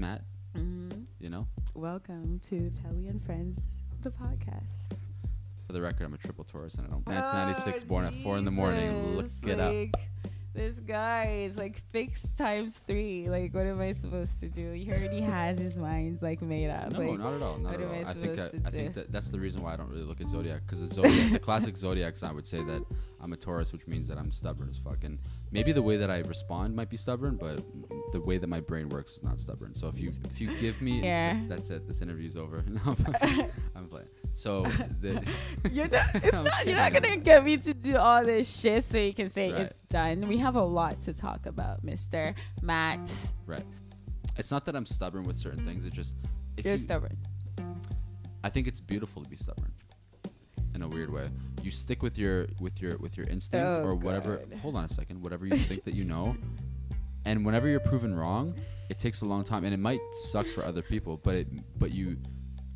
Matt. Mhm. You know, Welcome to Pelly and Friends, the podcast. for the record, I'm a triple Taurus, and I don't. 1996, born at four in the morning. Look Jesus, it up. This guy is like fixed times three. Like, what am I supposed to do? He already has his mind like made up. No, like, not at all. Not at am I all. I think I, I think that that's the reason why I don't really look at zodiac because the zodiac, the classic zodiac sign would say that I'm a Taurus, which means that I'm stubborn as fuck. And maybe the way that I respond might be stubborn, but the way that my brain works is not stubborn. So if you if you give me, Yeah. that's it. This interview's over. No, I'm, I'm playing. So the, You're not, it's not, you're not gonna get me to do all this shit so you can say Right. it's done. We have a lot to talk about, Mr. Matt. right. It's not that I'm stubborn with certain things. It's just if You're you, stubborn. I think it's beautiful to be stubborn. In a weird way, you stick with your with your with your instinct Oh, or whatever. God. Hold on a second. Whatever you think that you know, and whenever you're proven wrong, it takes a long time, and it might suck for other people. But it but you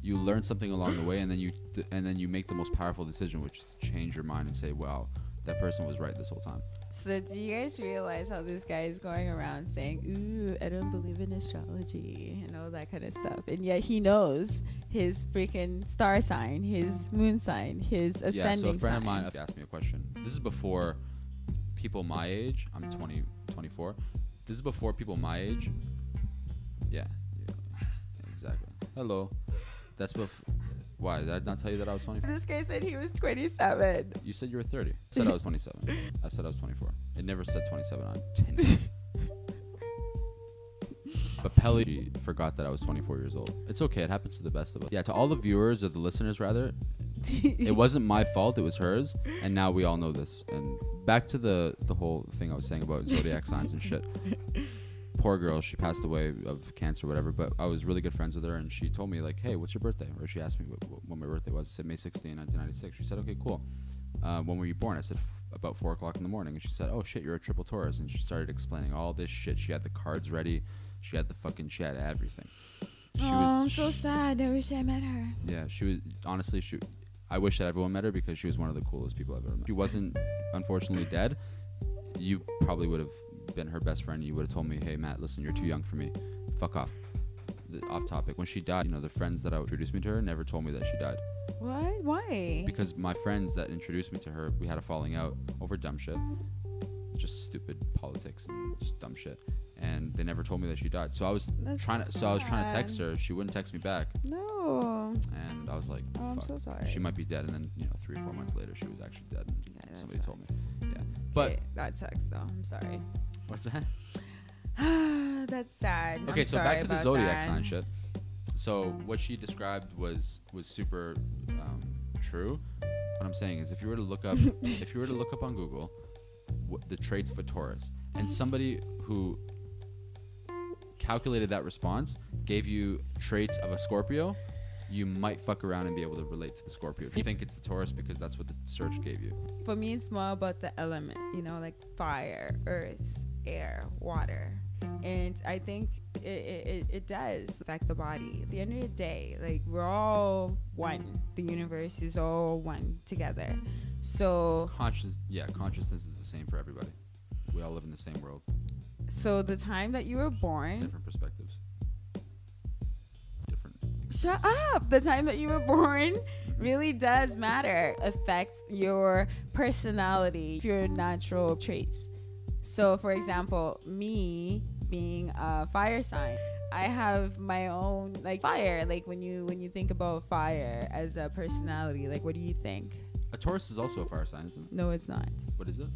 you learn something along the way, and then you and then you make the most powerful decision, which is to change your mind and say, "Wow, that person was right this whole time." So do you guys realize how this guy is going around saying, "Ooh, I don't believe in astrology" and all that kind of stuff, and yet he knows his freaking star sign, his moon sign, his ascending sign. Yeah, so a friend sign. of mine asked me a question. This is before people my age. I'm 20, 24. This is before people my age. Yeah, yeah, yeah, exactly. Hello. That's before. Why did I not tell you that I was 24? This guy said he was 27. You said you were 30. I said I was 27. I said I was 24. It never said 27 on Tinder. But Pelly forgot that I was 24 years old. It's okay. It happens to the best of us. Yeah, to all the viewers or the listeners rather, it wasn't my fault. It was hers, and now we all know this. And back to the the whole thing I was saying about zodiac signs and shit. Poor girl, she passed away of cancer, or whatever. But I was really good friends with her, and she told me like, "Hey, what's your birthday?" Or she asked me what, what, when my birthday was. I said May 16, 1996. She said, "Okay, cool." Uh, when were you born? I said F- about four o'clock in the morning, and she said, "Oh shit, you're a triple Taurus." And she started explaining all this shit. She had the cards ready. She had the fucking. She had everything. She oh, I'm so sad. I wish I met her. yeah, she was honestly she. I wish that everyone met her because she was one of the coolest people I've ever met. She wasn't unfortunately dead. You probably would have been her best friend. You would have told me, "Hey Matt, listen, you're too young for me. Fuck off." The, off topic. When she died, you know, the friends that I introduced me to her never told me that she died What? Why? because my friends that introduced me to her, we had a falling out over dumb shit, just stupid politics and just dumb shit, and they never told me that she died. So I was That's trying to, so I was trying to text her. She wouldn't text me back, No. and I was like, Oh, I'm "Fuck." so sorry. she might be dead. And then, you know, three or four months later, she was actually dead. And Yeah, that somebody told me. Yeah. but that sucks though. I'm sorry. what's that? That's sad. Okay, I'm so sorry back to the about zodiac that. sign shit. So what she described was was super um, true. What I'm saying is, if you were to look up, if you were to look up on Google, what the traits of a Taurus, and somebody who calculated that response gave you traits of a Scorpio, you might fuck around and be able to relate to the Scorpio. If you think it's the Taurus because that's what the search gave you. For me, it's more about the element, you know, like fire, earth, air, water. And I think it, it, it- it does affect the body. At the end of the day, like we're all one. The universe is all one together. So, Conscious, yeah, consciousness is the same for everybody. We all live in the same world, so the time that you were born, different perspectives, different. shut up. The time that you were born really does matter. Affects your personality, your natural traits. So, for example, me being a fire sign, I have my own like fire. Like when you when you think about fire as a personality, like what do you think? A Taurus is also a fire sign, isn't it? No, it's not. What is it?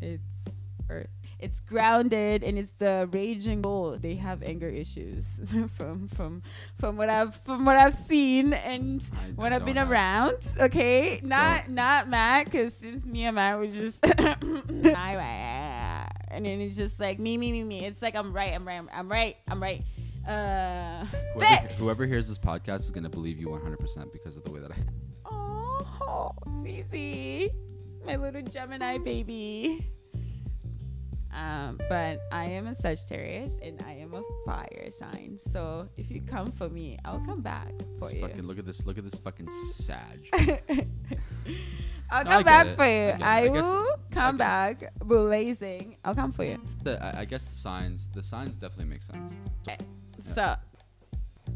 It's earth. It's grounded and it's the raging bull. They have anger issues from from from what I've from what I've seen and I- I when I've been don't have- around. Okay, not not Matt, because since me and Matt was just and then it's just like me me me me. It's like I'm right, I'm right, I'm right, I'm right. Uh, Whoever, whoever hears this podcast is gonna believe you 100% because of the way that I. Oh, Cece, my little Gemini baby. Um, but I am a Sagittarius and I am a fire sign. So if you come for me, I'll come back for This you. fucking look at this. Look at this fucking Sag. I'll No, come I back it. for you. I, I guess- will come I back blazing. I'll come for you. The, I, I guess the signs. The signs definitely make sense. So,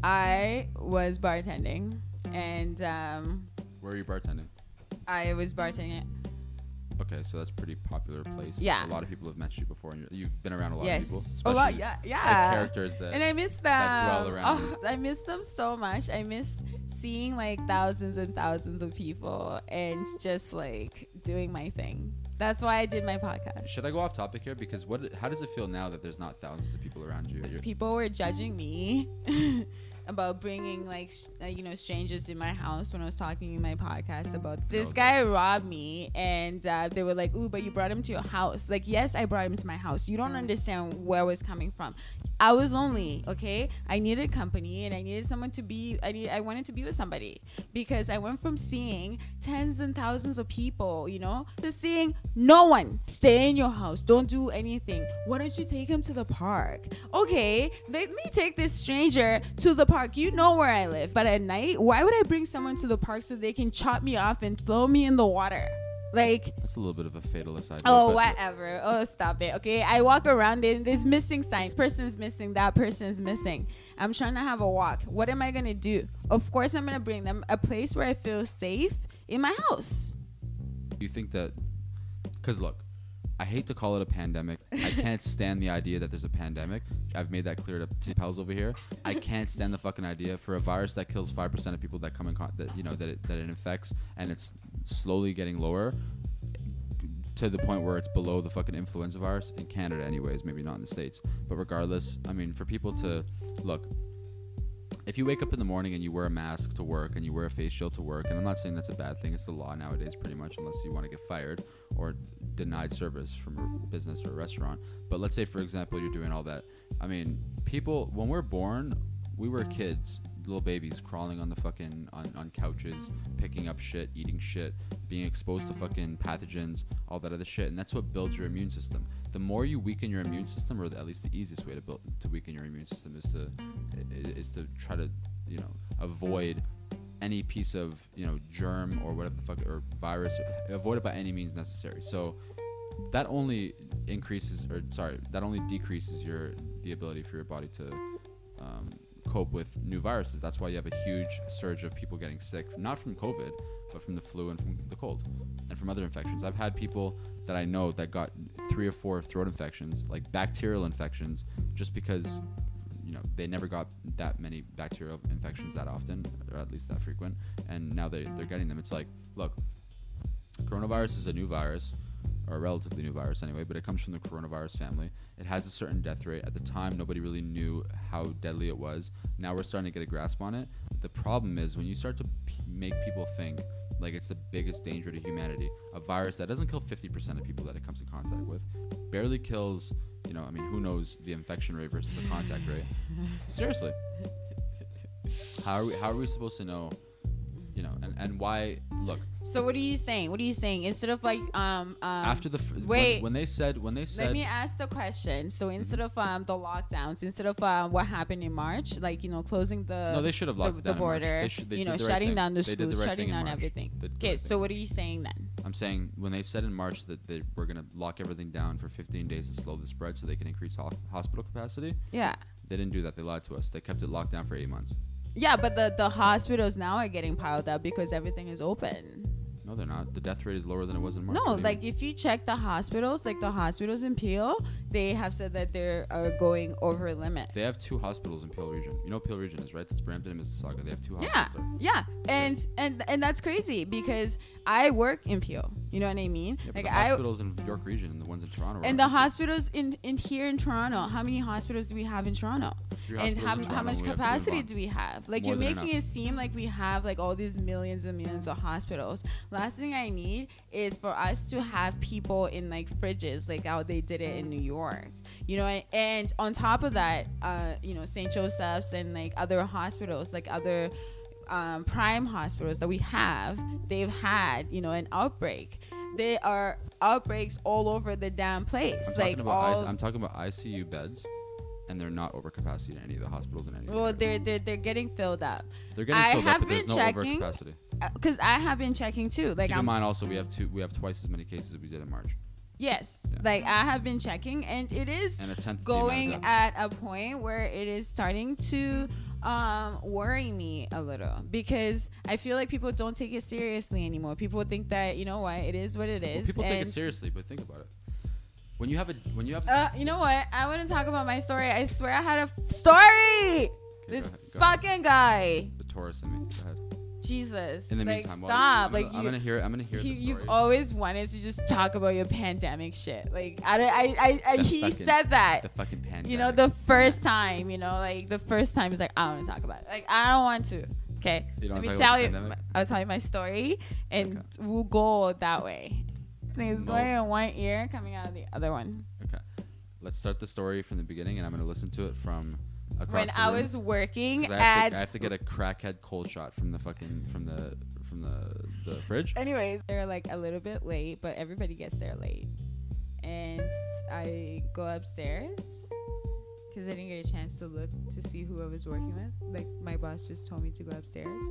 I was bartending, and um, Where are you bartending? I was bartending. Okay, so that's a pretty popular place. Yeah. A lot of people have met you before, and you're, you've been around a lot yes, of people. a lot. Yeah, like, yeah. characters that. and I miss them. that dwell oh, around Oh, I miss them so much. I miss seeing like thousands and thousands of people and just like doing my thing. That's why I did my podcast. Should I go off topic here? Because what? How does it feel now that there's not thousands of people around you? People were judging me about bringing like sh- uh, you know strangers in my house when I was talking in my podcast about this guy robbed me and uh, they were like, "Ooh, but you brought him to your house." Like, yes, I brought him to my house. You don't understand where I was coming from. I was lonely, okay? I needed company and I needed someone to be I need I wanted to be with somebody because I went from seeing tens and thousands of people, you know, to seeing no one. Stay in your house. Don't do anything. Why don't you take him to the park? Okay, let me take this stranger to the park. You know where I live. But at night, why would I bring someone to the park so they can chop me off and throw me in the water? Like That's a little bit of a fatalist idea. Oh, whatever. Oh, stop it. Okay. I walk around and there's missing signs. Person's missing. That person's missing. I'm trying to have a walk. What am I going to do? Of course, I'm going to bring them a place where I feel safe in my house. You think that? Because look, I hate to call it a pandemic. I can't stand the idea that there's a pandemic. I've made that clear to, to pals over here. I can't stand the fucking idea for a virus that kills five percent of people that come in con- that you know that it, that it infects and it's slowly getting lower to the point where it's below the fucking influenza virus in Canada, anyways. Maybe not in the states, but regardless, I mean, for people to look, if you wake up in the morning and you wear a mask to work and you wear a face shield to work, and I'm not saying that's a bad thing, it's the law nowadays pretty much, unless you want to get fired or denied service from a business or a restaurant. But let's say, for example, you're doing all that. I mean, people, when we're born, we were kids, little babies crawling on the fucking on, on couches, picking up shit, eating shit, being exposed to fucking pathogens, all that other shit, and that's what builds your immune system. The more you weaken your immune system, or at least the easiest way to build to weaken your immune system is to is to try to you know avoid any piece of you know germ or whatever the fuck or virus. Avoid it by any means necessary. So that only increases or sorry that only decreases your the ability for your body to um, cope with new viruses. That's why you have a huge surge of people getting sick not from covid but from the flu and from the cold and from other infections. I've had people that i know that got three or four throat infections like bacterial infections just because you know they never got that many bacterial infections that often or at least that frequent and now they, they're getting them. It's like look coronavirus is a new virus or a relatively new virus anyway but it comes from the coronavirus family. It has a certain death rate. At the time nobody really knew how deadly it was. Now we're starting to get a grasp on it. The problem is when you start to p- make people think like it's the biggest danger to humanity a virus that doesn't kill 50% of people that it comes in contact with barely kills you know i mean who knows the infection rate versus the contact rate? Seriously. How are we how are we supposed to know you know and, and why look So what are you saying? What are you saying? Instead of like um, um after the f- wait. when, they said when they said Let me ask the question. So instead of um, the lockdowns, instead of um, what happened in March, like you know, closing the no they should have locked the in border, should- you know, the right shutting thing. down the did the schools, right shutting down everything. The Okay, right so thing. what are you saying then? I'm saying when they said in March that they were gonna lock everything down for 15 days to slow the spread so they can increase ho- hospital capacity Yeah. they didn't do that they lied to us they kept it locked down for eight months Yeah, but the, the hospitals now are getting piled up because everything is open. no they're not the death rate is lower than it was in March No, like if you check the hospitals, like the hospitals in Peel, they have said that they are going over limit. They have two hospitals in Peel Region. You know Peel Region is right. That's Brampton and Mississauga. They have two Yeah, hospitals there. yeah, and and and that's crazy because I work in Peel. You know what I mean? Yeah, like the I hospitals in York Region and the ones in Toronto. and the hospitals in in here in Toronto. How many hospitals do we have in Toronto? And how, in how much and we have two in capacity do we have? Like More you're making it seem like we have like all these millions and millions of hospitals. Last thing I need is for us to have people in like fridges, like how they did it in New York. You know, and, and on top of that, uh, you know, St. Joseph's and like other hospitals, like other um, prime hospitals that we have, they've had, you know, an outbreak. There are outbreaks all over the damn place. I'm like talking about all, I, am talking about ICU beds, and they're not over capacity in any of the hospitals in any. well, they're, they're they're getting filled up. they're getting I filled have up, but been no checking. overcapacity. because I have been checking too. Like Keep in I'm mind also we have two we have twice as many cases as we did in March. Yes, Yeah. like I have been checking, and it is And a tenth. going at a point where it is starting to um worry me a little because I feel like people don't take it seriously anymore. People think that you know what it is what it is. Well, people take it seriously, but think about it. When you have a when you have Uh, you know what? I want to talk about my story. I swear I had a f- story. this go ahead, go ahead. fucking guy, the Taurus in me. Jesus. In the like, meantime, stop. I'm like gonna, you, I'm gonna hear. I'm gonna hear he, you've always wanted to just talk about your pandemic shit. Like I, don't- I, I, I he fucking- said that. the fucking pandemic. you know, the first time, you know, like the first time is like I don't want to talk about it. Like I don't want to. Okay. You don't Let me tell you. pandemic? I'll tell you my story, and Okay. we'll go that way. It's No. going in one ear, coming out of the other one. Okay. Let's start the story from the beginning, and I'm gonna listen to it from when I was working 'cause I have, at to, I have to get a crackhead cold shot from the fucking from the from the the fridge. anyways they're like a little bit late but everybody gets there late. And i go upstairs because i didn't get a chance to look to see who i was working with. Like my boss just told me to go upstairs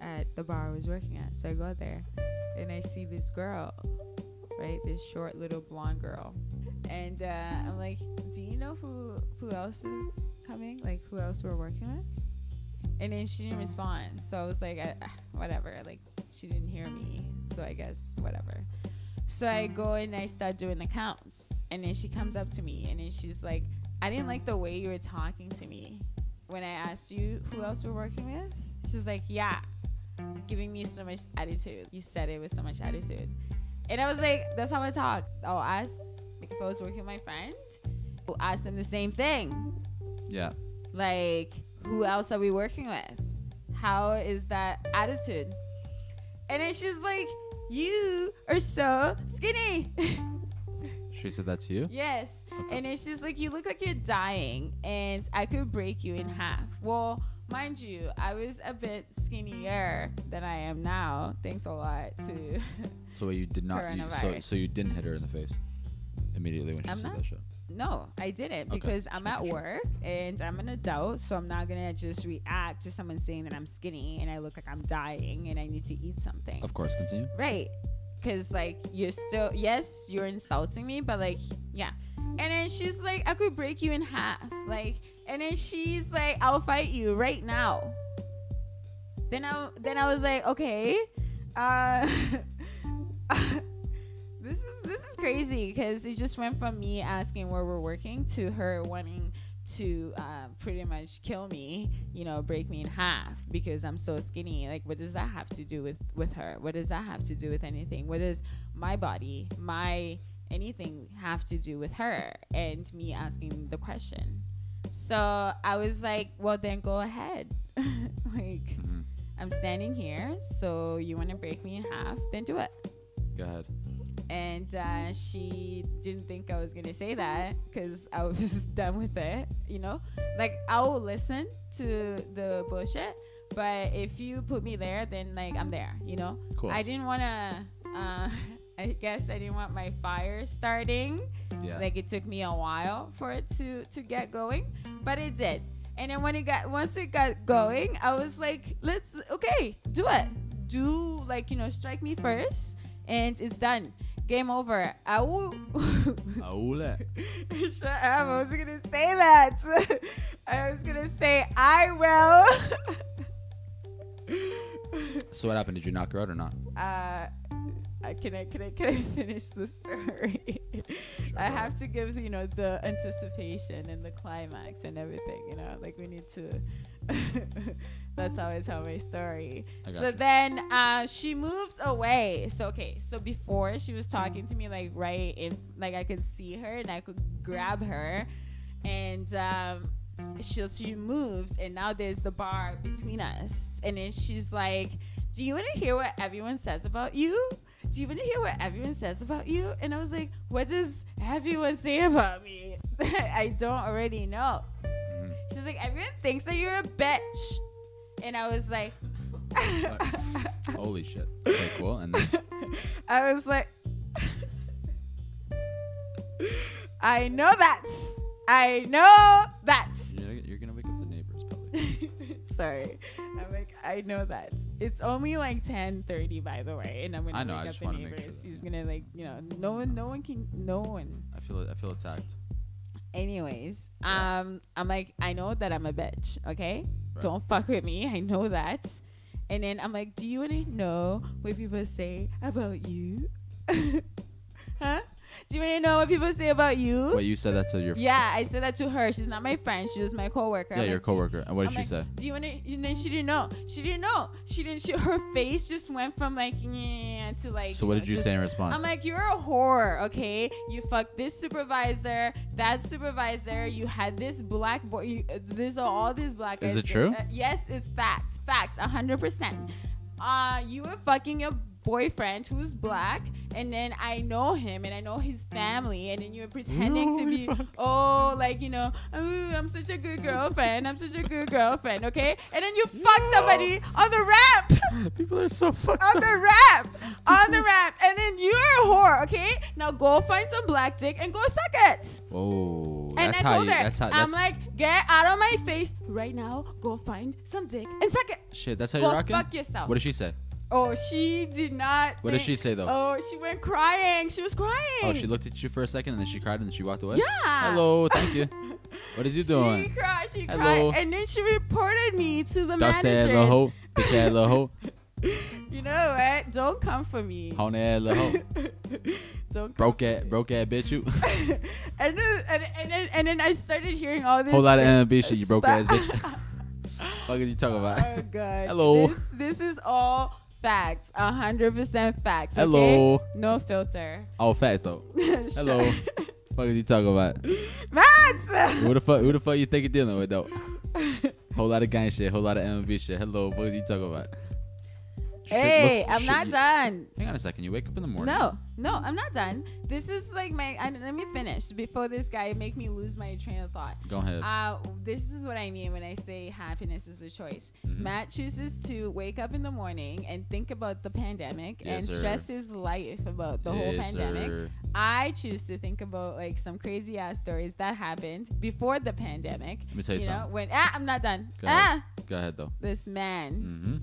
at the bar i was working at. So i go there and i see this girl right? This short little blonde girl. And uh, i'm like do you know who who else is coming like who else we're working with? And then she didn't respond. So i was like I, ah, whatever like she didn't hear me. So i guess whatever. So i mm-hmm. go and i start doing the counts and then she comes up to me and then she's like i didn't like the way you were talking to me. When i asked you who else we're working with she's like yeah giving me so much attitude. You said it with so much attitude. And i was like that's how i talk. I'll ask like if i was working with my friend i'll ask them the same thing Yeah. like who else are we working with how is that attitude and then she's like you are so skinny She said that to you. yes Okay. and it's just like you look like you're dying and i could break you in half well mind you i was a bit skinnier than i am now thanks a lot to So you did not. You, so so you didn't hit her in the face immediately when she I'm said not- that shit. No, I didn't Okay, because I'm at work and I'm an adult, so I'm not gonna just react to someone saying that I'm skinny and I look like I'm dying and I need to eat something. Of course, continue. Right. Cause like you're still yes, you're insulting me, but like yeah. And then she's like, I could break you in half. Like and then she's like, I'll fight you right now. Then I then I was like, okay. Uh this is this is crazy because it just went from me asking where we're working to her wanting to uh, pretty much kill me, you know, break me in half because I'm so skinny. Like, what does that have to do with with her? What does that have to do with anything? What does my body, my anything have to do with her and me asking the question? So I was like, well, then go ahead. like, hmm I'm standing here, so you want to break me in half? Then do it Go ahead. And uh, she didn't think I was gonna say that because I was done with it. You know, like I will listen to the bullshit, but if you put me there, then like I'm there. You know, Cool. I didn't wanna. Uh, I guess I didn't want my fire starting. yeah. Like it took me a while for it to to get going, but it did. And then when it got once it got going, I was like, let's okay, do it. Do like you know, strike me first, and it's done. Game over. I will. Aule. Shut up! I was gonna say that. I was gonna say I will. So what happened? Did you knock her out or not? uh, I can I can I can I finish the story? I go have to give you know the anticipation and the climax and everything. You know, like we need to. That's how I tell my story. So you. then uh, she moves away. So okay, so before she was talking to me like right in, like I could see her and I could grab her, and um, she she moves and now there's the bar between us, and then she's like, "Do you want to hear what everyone says about you?" Do you want to hear what everyone says about you? And I was like, what does everyone say about me? I don't already know. She's like, everyone thinks that you're a bitch. And I was like, Holy shit. Okay, cool. And then I was like, I know that. I know that. you're, you're gonna wake up the neighbors probably. Sorry. I'm like, I know that. It's only like 10:30, by the way, and I'm gonna I know, wake just up the sure neighbors. that- He's gonna like, you know, no one, no one can, no one. I feel I feel attacked. Anyways, Yeah. um, I'm like, I know that I'm a bitch. Okay, Right. don't fuck with me. I know that. And then I'm like, do you want to know what people say about you? huh? Do you want to know what people say about you? Wait, you said that to your Yeah, I said that to her. She's not my friend. She was my coworker. yeah I'm your like, coworker. And what did I'm she like, say? Do you want to? And then she didn't know. She didn't know. She didn't. She, her face just went from like yeah to like. So what know, did you just- say in response? I'm like, you're a whore, okay? You fucked this supervisor, that supervisor. You had this black boy. You, this all these black Is guys. it true? Uh, yes, it's facts. Facts, hundred percent. Uh, you were fucking your boyfriend who's black, and then I know him and I know his family, and then you're pretending to be, oh, like you know, oh, I'm such a good girlfriend. I'm such a good girlfriend, okay? And then you fuck somebody on the rap People are so fucked on the rap, on the rap, and then you're a whore, okay? Now go find some black dick and go suck it. oh And that's I how told you. her, That's how. I'm like, get out of my face right now. Go find some dick and suck it. shit. That's how Go you're rocking. fuck yourself. What did she say? Oh, she did not. What did she say though? Oh, she went crying. She was crying. Oh, she looked at you for a second and then she cried and then she walked away. Yeah. Hello, thank you. What is you doing? She cried. She Hello. cried, and then she reported me to the Dust managers. little bitch ass little hoe, You know what? Don't come for me. hone ass little hoe, Don't broke ass, broke ass bitch you. and, then, and, and, then, and then I started hearing all this. Whole lot of like, ambition, you broke ass bitch. Fuck is you talking about? oh god. Hello. This, this is all facts. A hundred percent facts. okay? Hello. No filter. Oh, fast though. Hello. Fuck is you talking about? Max. Who the fuck? Who the fuck you think you're dealing with though? Whole lot of gang shit, whole lot of MV shit. Hello, what is you talking about? Hey, looks- I'm not you- done. Hang on a second. You wake up in the morning. No, no, I'm not done. This is like my. I, let me finish before this guy make me lose my train of thought. Go ahead. Uh, this is what I mean when I say happiness is a choice. Mhm. Matt chooses to wake up in the morning and think about the pandemic Yes, and sir. stress his life about the whole pandemic. sir. I choose to think about like some crazy ass stories that happened before the pandemic. Let me tell you, You know, when ah, I'm not done. Go ah, ahead. Go ahead though. this man Mm-hmm.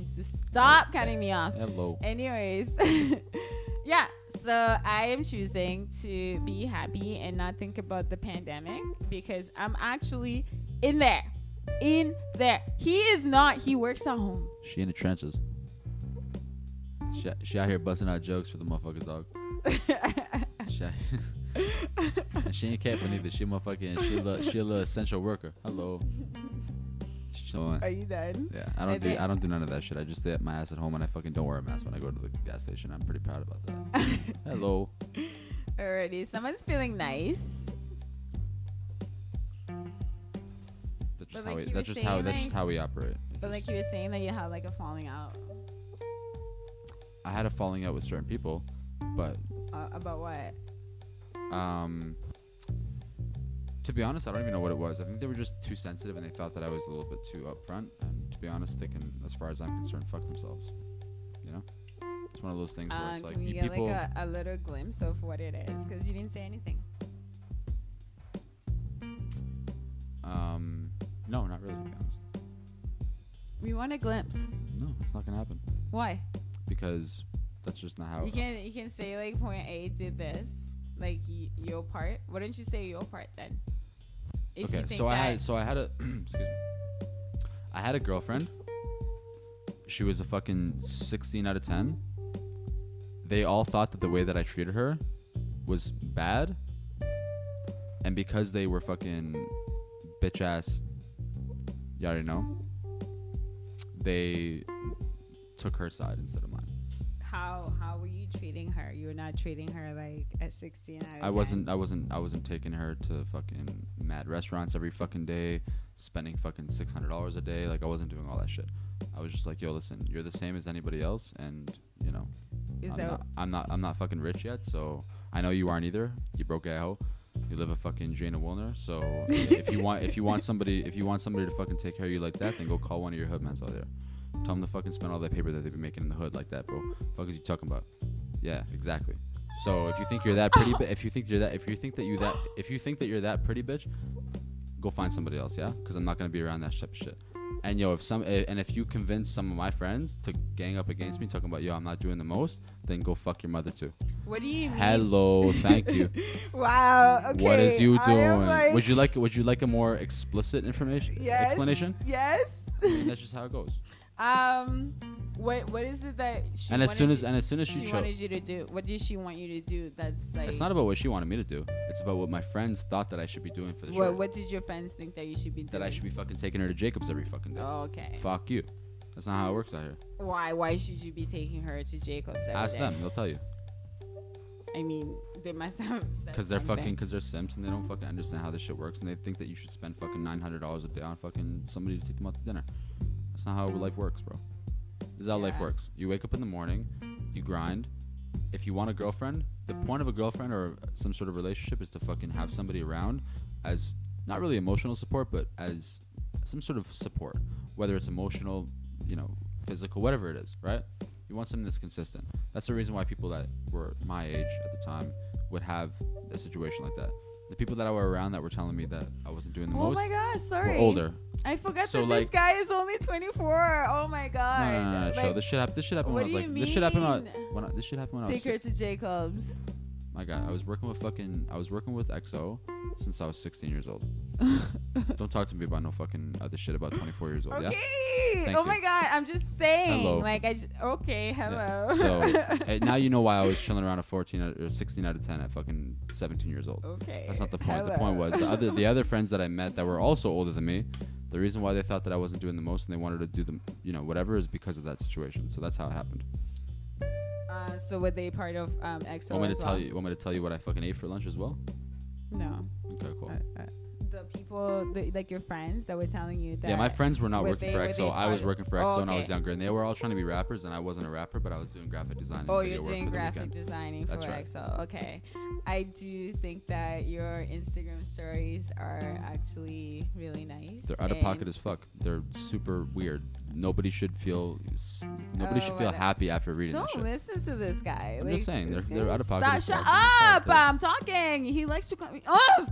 Needs to stop cutting me off. Hello. Anyways, yeah. So I am choosing to be happy and not think about the pandemic because I'm actually in there, in there. He is not. He works at home. She in the trenches. She, she out here busting out jokes for the motherfuckers, dog. She she ain't capping either. She motherfucking she a she a little essential worker. Hello. So, Are you done? yeah, I don't And do then- I don't do none of that shit. I just stay at my ass at home and I fucking don't wear a mask when I go to the gas station. I'm pretty proud about that. Hello. Alrighty. Someone's feeling nice. That's just But how like we, that's just how saying, that's just how we operate. But like you were saying that you had like a falling out I had a falling out with certain people, but uh, about what? Um, to be honest, I don't even know what it was. I think they were just too sensitive and they thought that I was a little bit too upfront. And to be honest, they can, as far as I'm concerned, fuck themselves. You know, it's one of those things where Uh, it's like can we you get people. like a, a little glimpse of what it is? Because you didn't say anything. um, no, not really. To be honest, We want a glimpse. no, it's not gonna happen Why? because that's just not how. You can you can say like point A did this, like y- your part. Why don't you say your part then? If okay, you think so I that- had so I had a excuse me. I had a girlfriend. She was a fucking 16 out of 10. They all thought that the way that I treated her was bad. And because they were fucking bitch ass, you already know, they took her side instead of mine. How how were you treating her? You were not treating her like at 16 out of I 10. wasn't I wasn't I wasn't taking her to fucking mad restaurants every fucking day, spending fucking six hundred dollars a day. Like I wasn't doing all that shit. I was just like, yo, listen, you're the same as anybody else, and you know, I'm not, I'm not I'm not fucking rich yet, so I know you aren't either. You broke a hoe. You live a fucking Jane of Wilner. So if you want if you want somebody if you want somebody to fucking take care of you like that, then go call one of your hoodmans out there. Tell them to fucking spend all that paper that they've been making in the hood like that, bro. Fuck is you talking about? Yeah, exactly. So if you think you're that pretty, bi- if you think you're that, if you think that you that, if you think that you're that pretty bitch, go find somebody else, yeah? Because I'm not gonna be around that type of shit. And yo, if some eh, and if you convince some of my friends to gang up against me, talking about yo, I'm not doing the most, then go fuck your mother too. What do you mean? Hello, thank you. Wow. Okay. what is you doing? like- would you like would you like a more explicit information Yes. explanation? Yes. I mean, that's just how it goes. Um. What What is it that she And as soon as you- and as soon as she she wanted you to do? What did she want you to do? That's like. it's not about what she wanted me to do. It's about what my friends thought that I should be doing for the what show. What what did your friends think that you should be doing? That I should be fucking taking her to Jacobs every fucking day. Oh, okay. Fuck you. That's not how it works out here. Why? Why should you be taking her to Jacobs? every Ask day? them. They'll tell you. I mean, they must have. Because they're fucking, because they're simps and they don't fucking understand how this shit works and they think that you should spend fucking nine hundred dollars a day on fucking somebody to take them out to dinner. That's not how life works, bro. This is how life works. You wake up in the morning, you grind. If you want a girlfriend, the point of a girlfriend or some sort of relationship is to fucking have somebody around as not really emotional support, but as some sort of support, whether it's emotional, you know, physical, whatever it is, right? You want something that's consistent. That's the reason why people that were my age at the time would have a situation like that. The people that I were around that were telling me that I wasn't doing the Oh most my gosh! were Sorry. older. I forgot So, that this guy is only 24. Oh my god. No, chill. Like, This shit happened. This shit happened when I was like. you This shit happened when I, mean? when I, this shit happened when I was. take her to Jacobs. My God, I was working with fucking. I was working with XO since I was 16 years old. Don't talk to me about no fucking other shit about 24 years old. Okay. Yeah. Thank oh you. my god, I'm just saying. Hello. Like I. J- okay. Hello. Yeah. So eh, now you know why I was chilling around a 14 out- or 16 out of 10 at fucking 17 years old. okay. That's not the point. The point was the other the other friends that I met that were also older than me. The reason why they thought that I wasn't doing the most and they wanted to do the you know whatever is because of that situation. So that's how it happened. Uh, so were they part of um, XO want me to as tell you? Want me to tell you what I fucking ate for lunch as well? No. Okay, cool. Uh, uh, the people, the, like your friends, that were telling you that. Yeah, my friends were not were working they- for XO. I was working for Oh, XO when I was younger, and they were all trying to be rappers, and I wasn't a rapper, but I was doing graphic design. Oh, you're doing graphic designing That's for right. XO. Okay. I do think that your Instagram stories are actually really nice. They're out of pocket as fuck. They're super weird. Nobody should feel. Nobody Oh, should feel whatever. happy after reading Don't listen to this guy. I'm like, just saying, they're- they're out of pocket Stop! Shut up! I'm talking. He likes to cut me off.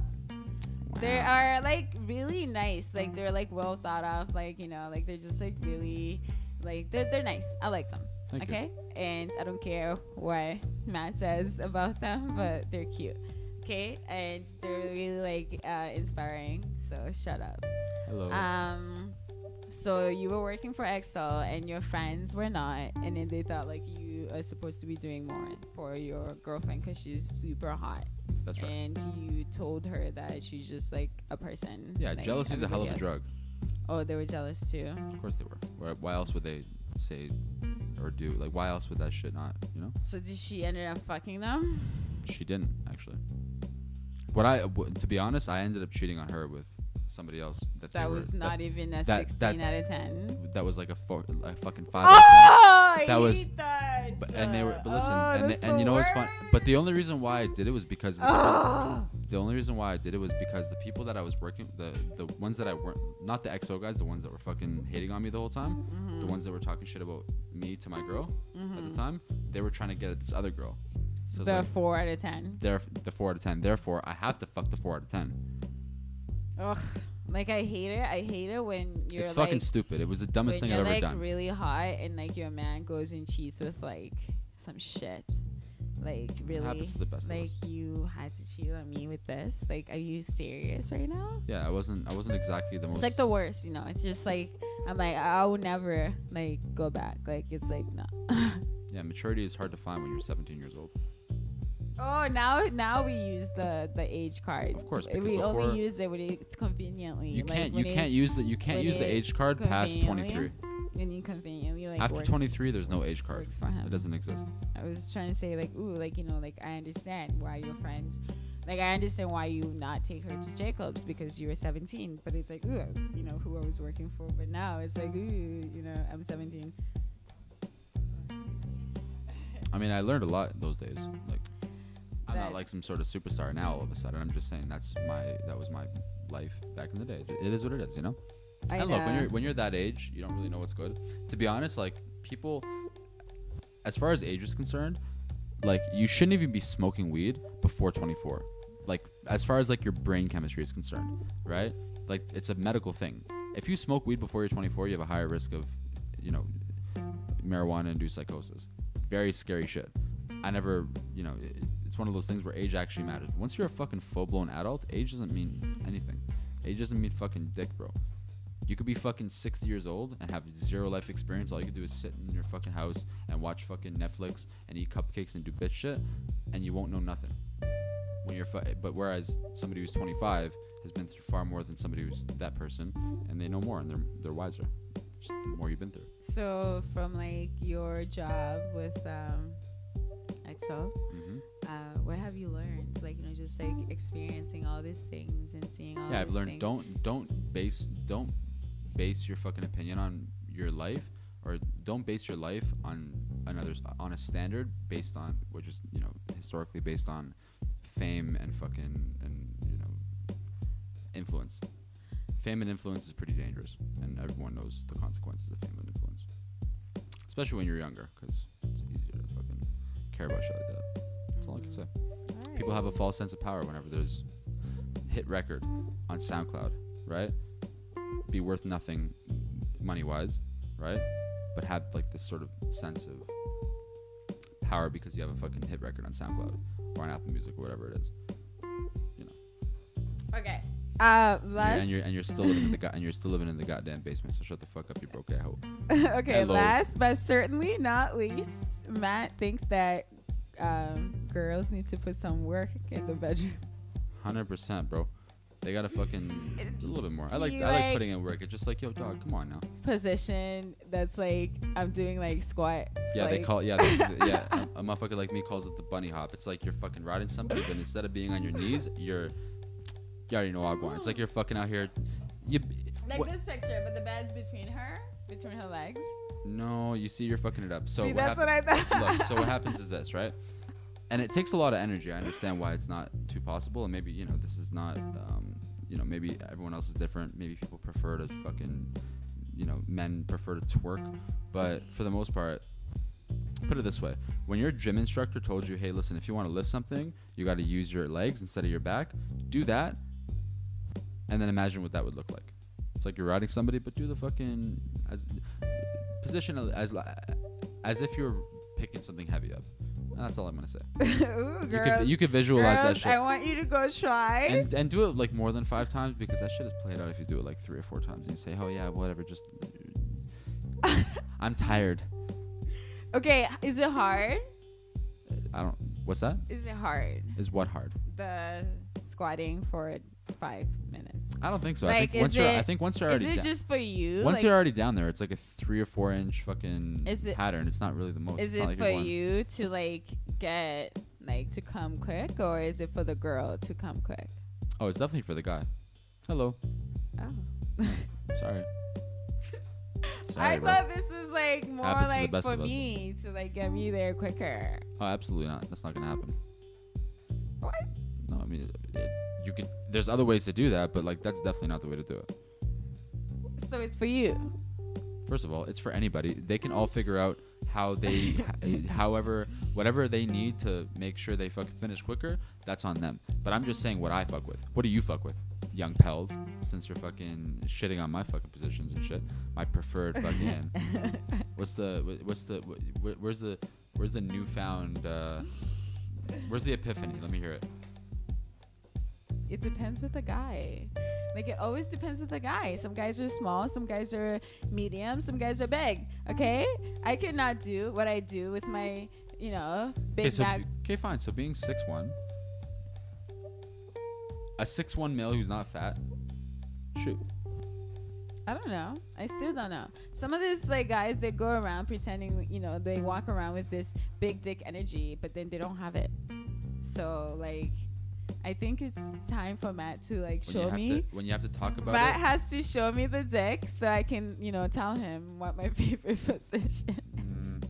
They are like really nice. Like they're like well thought of. Like you know, like they're just like really, like they're they're nice. I like them. Thank you. okay, and I don't care what Matt says about them, but they're cute. Okay, and they're really like uh, inspiring. So shut up. Hello. Um, so you were working for XO and your friends were not, and then they thought like you are supposed to be doing more for your girlfriend because she's super hot, That's right. and you told her that she's just like a person. Yeah, like jealousy is a hell of a else. drug. Oh, they were jealous too. Of course they were. Why- else would they say or do? Like, why else would that shit not? You know? So did she ended up fucking them? She didn't actually. What I, w- to be honest, I ended up cheating on her with somebody else. That, they That were- was not even a that- 16 that- out of 10. That, that was like a, four, a fucking five. out of 10. Oh, I That was- hate that. But, and they were, but listen, Oh, and, that's and you know what's fun? But the only reason why I did it was because Oh. the only reason why I did it was because the people that I was working, the the ones that I weren't, not the XO guys, the ones that were fucking hating on me the whole time, Mm-hmm. the ones that were talking shit about me to my girl at Mhm. the time, they were trying to get at this other girl. So the like, four out of 10. they're the four out of ten. Therefore, I have to fuck the four out of ten. Ugh. Like I hate it. I hate it when you're like, it's like fucking stupid. It was the dumbest thing I've ever like done. really hot and like your man goes and cheats with like some shit. Like really, happens to the best like you had to cheat on me with this. Like, are you serious right now? Yeah, I wasn't. I wasn't exactly the most. It's like the worst, you know. It's just like I'm like I will never like go back. Like it's like no. yeah, maturity is hard to find when you're 17 years old. Oh, now now we use the the age card. Of course, we only use it when it's conveniently. You can't. when You can't use the. You can't use the age card past 23. conveniently- When you conveniently like After 23, there's no age card. works for him. It doesn't exist. I was trying to say like, ooh, like you know, like I understand why your friends, like I understand why you not take her to Jacobs because you were 17. But it's like, ooh, you know, who I was working for. But now it's like, ooh, you know, I'm 17. I mean, I learned a lot those days. Like, I'm not like some sort of superstar now. All of a sudden, I'm just saying that's my that was my life back in the day. It is what it is, you know. I and look, when you're when you're that age, you don't really know what's good. To be honest, like people, as far as age is concerned, like you shouldn't even be smoking weed before 24. Like as far as like your brain chemistry is concerned, right? Like it's a medical thing. if you smoke weed before you're 24, you have a higher risk of, you know, marijuana induced psychosis. Very scary shit. I never, you know, it's one of those things where age actually matters. Once you're a fucking full blown adult, age doesn't mean anything. Age doesn't mean fucking dick, bro. You could be fucking 60 years old and have zero life experience. All you could do is sit in your fucking house and watch fucking Netflix and eat cupcakes and do bitch shit, and you won't know nothing. When you're, fu- but whereas somebody who's 25 has been through far more than somebody who's that person, and they know more and they're they're wiser. Just the more you've been through. So from like your job with um, XO, hmm uh, what have you learned? Like you know, just like experiencing all these things and seeing all. Yeah, I've learned things. don't don't base don't base your fucking opinion on your life or don't base your life on another's on a standard based on which is you know historically based on fame and fucking and you know influence. Fame and influence is pretty dangerous, and everyone knows the consequences of fame and influence, especially when you're younger, because it's easier to fucking care about shit like that. All I can say. People have a false sense of power whenever there's hit record on SoundCloud, right? Be worth nothing money wise, right? But have like this sort of sense of power because you have a fucking hit record on SoundCloud or on Apple Music or whatever it is. Okay. Uh, And you're- last. and you're and you're still living in the go- and you're still living in the goddamn basement. So shut the fuck up, you broke that hoe. okay, Hello. last but certainly not least, Matt thinks that um, girls need to put some work in the bedroom. Hundred percent, bro. They gotta fucking a little bit more. I like I like like- putting in work. It's just like yo, dog, come on now. Position that's like I'm doing like squats. Yeah, they like- call yeah they, yeah a, a motherfucker like me calls it the bunny hop. It's like you're fucking riding somebody, but instead of being on your knees, you're you already know Wagwan. It's like you're fucking out here. You like what- this picture, but the bed's between her, between her legs. no, you see, you're fucking it up. So See, what that's hap- what I thought. look, so what happens is this, right? And it takes a lot of energy. I understand why it's not too possible, and maybe you know this is not, um, you know, maybe everyone else is different. Maybe people prefer to fucking, you know, men prefer to twerk, but for the most part, put it this way: when your gym instructor told you, "Hey, listen, if you want to lift something, you got to use your legs instead of your back," do that, and then imagine what that would look like. It's like you're riding somebody, but do the fucking as position as as if you're picking something heavy up. That's all I'm gonna say. Ooh, You girls, could you could visualize girls, that shit. I want you to go try. And, and do it like more than five times because that shit is played out if you do it like three or four times and you say, oh yeah, whatever, just I'm tired. okay, is it hard? I don't. What's that? Is it hard? Is what hard? The squatting for five minutes. I don't think so. I Like, think once is you're, I it- think once you're Is already it da- just for you? once Like, you're already down there, it's like a three or four inch fucking Is it- pattern. It's not really the most. is It's not it like for going- you to like get like to come quick, or is it for the girl to come quick? Oh, it's definitely for the guy. Hello. Oh. Sorry. Sorry, I bro. thought this was like more Happens to the like best for of us. me to like get me there quicker. Oh, absolutely not. That's not gonna happen. What? No, I mean, it, you can There's other ways to do that, but like that's definitely not the way to do it. So it's for you. First of all, it's for anybody. They can all figure out how they, however, whatever they need to make sure they fucking finish quicker. That's on them. But I'm just saying what I fuck with. What do you fuck with, young pals? Since you're fucking shitting on my fucking positions and shit, my preferred fucking. what's the what's the wh- wh- where's the where's the newfound uh, where's the epiphany? Let me hear it. It depends with the guy. Like it always depends with the guy. Some guys are small, some guys are medium, some guys are big. Okay, I cannot do what I do with my, you know, big so back. okay, fine. So being six one, a six one male who's not fat, shoot. I don't know. I still don't know. Some of these like guys they go around pretending, you know, they walk around with this big dick energy, but then they don't have it. So like, I think it's time for Matt to like When show you have me. to, when you have to talk about Matt it. has to show me the dick so I can, you know, tell him what my favorite position is. Mm.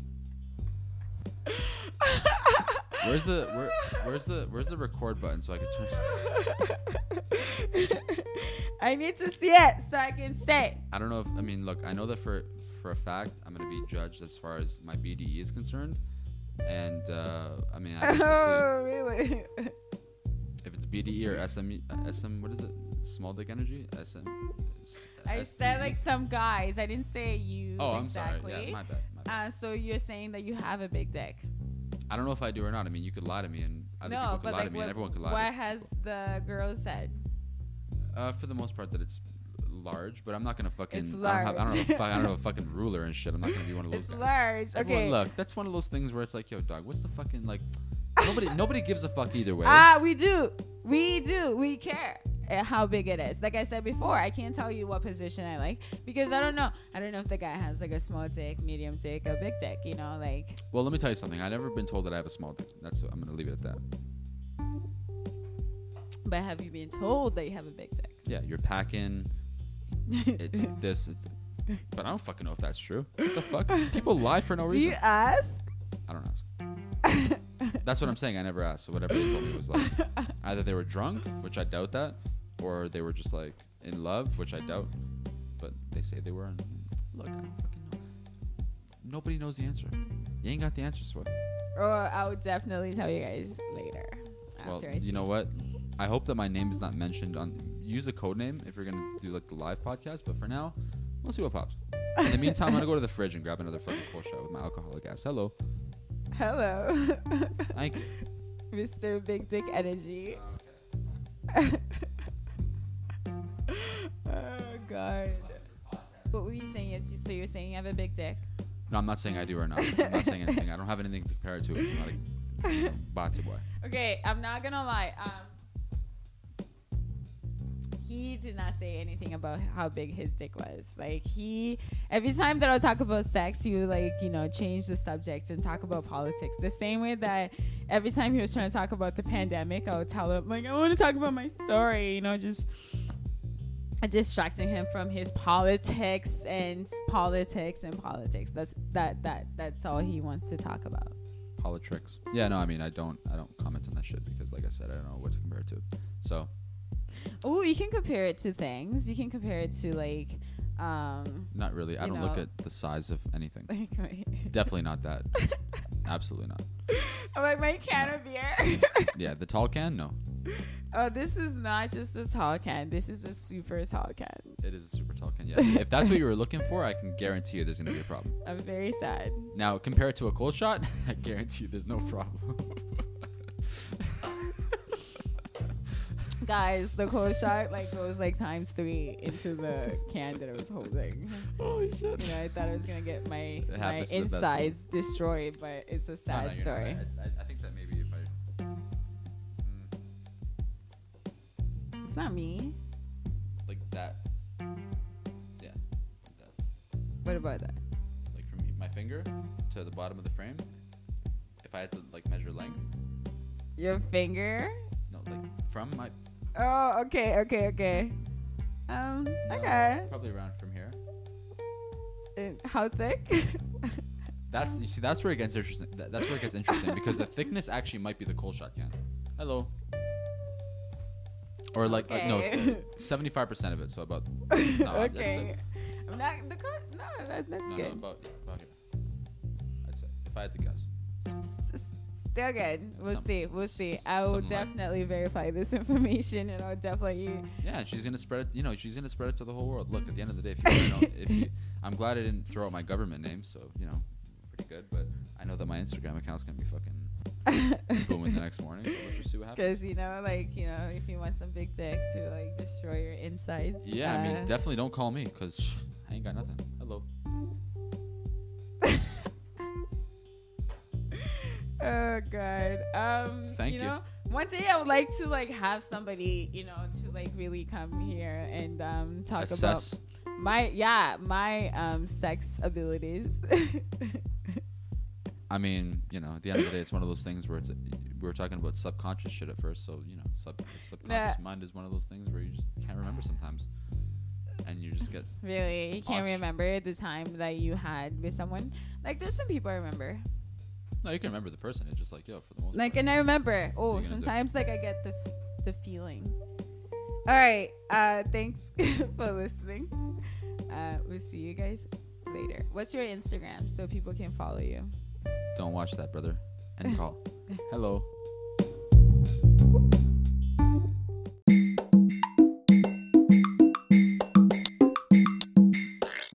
Where's the where, where's the where's the record button so I can turn? I need to see it so I can say. I don't know if I mean look. I know that for for a fact I'm gonna be judged as far as my BDE is concerned, and uh, I mean I. Oh, really? If it's BDE or SME, uh, SM, what is it? Small dick energy? SM. I said like some guys. I didn't say you. Oh, I'm exactly. sorry. Yeah, my bad. My bad. Uh, so you're saying that you have a big dick? I don't know if I do or not. I mean, you could lie to me, and other no, people could lie like to me, what, and everyone could lie. what to me. Why has the girl said? Uh, for the most part, that it's large, but I'm not gonna fucking. It's I don't, have, I don't large. a I don't have a fucking ruler and shit. I'm not gonna be one of those It's guys. large. Everyone, Okay. look, that's one of those things where it's like, yo, dog, what's the fucking like? Nobody, nobody gives a fuck either way. Ah, we do. We do. We care uh, how big it is. Like I said before, I can't tell you what position I like because I don't know. I don't know if the guy has like a small dick, medium dick, a big dick. You know, like well, let me tell you something. I've never been told that I have a small dick. That's. I'm gonna leave it at that. but have you been told that you have a big dick? Yeah, you're packing. It's this. It's, but I don't fucking know if that's true. What the fuck? People lie for no reason. do you ask? I don't ask. That's what I'm saying. I never asked. So whatever they told me was like either they were drunk, which I doubt that, or they were just like in love, which I doubt. But they say they were. And look, I don't fucking know. Nobody knows the answer. You ain't got the answer, Swift. or I'll oh, definitely tell you guys later. Well, you know what? I hope that my name is not mentioned on. Use a code name if you're gonna do like the live podcast. But for now, we'll see what pops. In the meantime, I'm gonna go to the fridge and grab another fucking cold shot with my alcoholic ass. Hello. Hello, Thank you. Mr. Big Dick Energy. oh God. What were you saying? Yes, so you're saying you have a big dick? No, I'm not saying I do or not. I'm not saying anything. I don't have anything to compare it to. It's not a know, boy. Okay, I'm not gonna lie. Um, he did not say anything about how big his dick was. Like he, every time that I talk about sex, he would like you know change the subject and talk about politics. The same way that every time he was trying to talk about the pandemic, I would tell him like I want to talk about my story. You know, just distracting him from his politics and politics and politics. That's that that that's all he wants to talk about. Politics. Yeah, no, I mean I don't I don't comment on that shit because like I said, I don't know what to compare it to. So Oh, you can compare it to things. You can compare it to like, um, not really. I don't look at the size of anything. like Definitely not that. Absolutely not. I'm like my can of beer. Yeah, the tall can, no. oh, this is not just a tall can. This is a super tall can. It is a super tall can. Yeah. if that's what you were looking for, I can guarantee you there's gonna be a problem. I'm very sad. Now compare it to a cold shot, I guarantee you there's no problem. Guys, the cold shot like goes like times three into the can that I was holding. Holy shit. You know, I thought I was gonna get my my happens to the best of us. insides destroyed, but it's a sad you're not story. I, I, I think that maybe if I mm, It's not me. like that, yeah, that, What about that? like from my finger to the bottom of the frame. If I had to like measure length, Your finger? no, like from my Oh, okay, okay, okay. Um, okay. probably around from here. And how thick? That's you see, that's where it gets interesting. That, that's where it gets interesting because the thickness actually might be the cold shot can. Hello. Or like uh, no, seventy-five percent of it. So about no, okay. I'm not the co- no, that, that's no, no, about, yeah, about here. I'd say if I had to guess. S- Still good. We'll Some- see. We'll see. I will like- definitely verify this information, and I'll definitely. Yeah, she's gonna spread it. You know, she's gonna spread it to the whole world. Look, at the end of the day, if you, to know, if you, I'm glad I didn't throw out my government name, so you know, pretty good. But I know that my Instagram account's gonna be fucking booming the next morning. So let's just see what happens. Because you know, like you know, if you want some big dick to like destroy your insides. Yeah, I mean, uh, definitely don't call me because I ain't got nothing. Hello. Oh god. Um. Thank you. you. Know, one day I would like to like have somebody, you know, to like really come here and um talk about my yeah my um sex abilities. I mean, you know, at the end of the day, it's one of those things where it's we were talking about subconscious shit at first. So you know, sub, subconscious Nah. mind is one of those things where you just can't remember sometimes, and you just get really, you can't Awesome. remember the time that you had with someone. Like there's some people I remember. No, you can remember the person. It's just like yo, for the most Like part. and I remember. Oh, you gonna do? sometimes like I get the the feeling. All right. Uh, thanks for listening. Uh, we'll see you guys later. What's your Instagram so people can follow you? Don't watch that, brother. And call. Hello.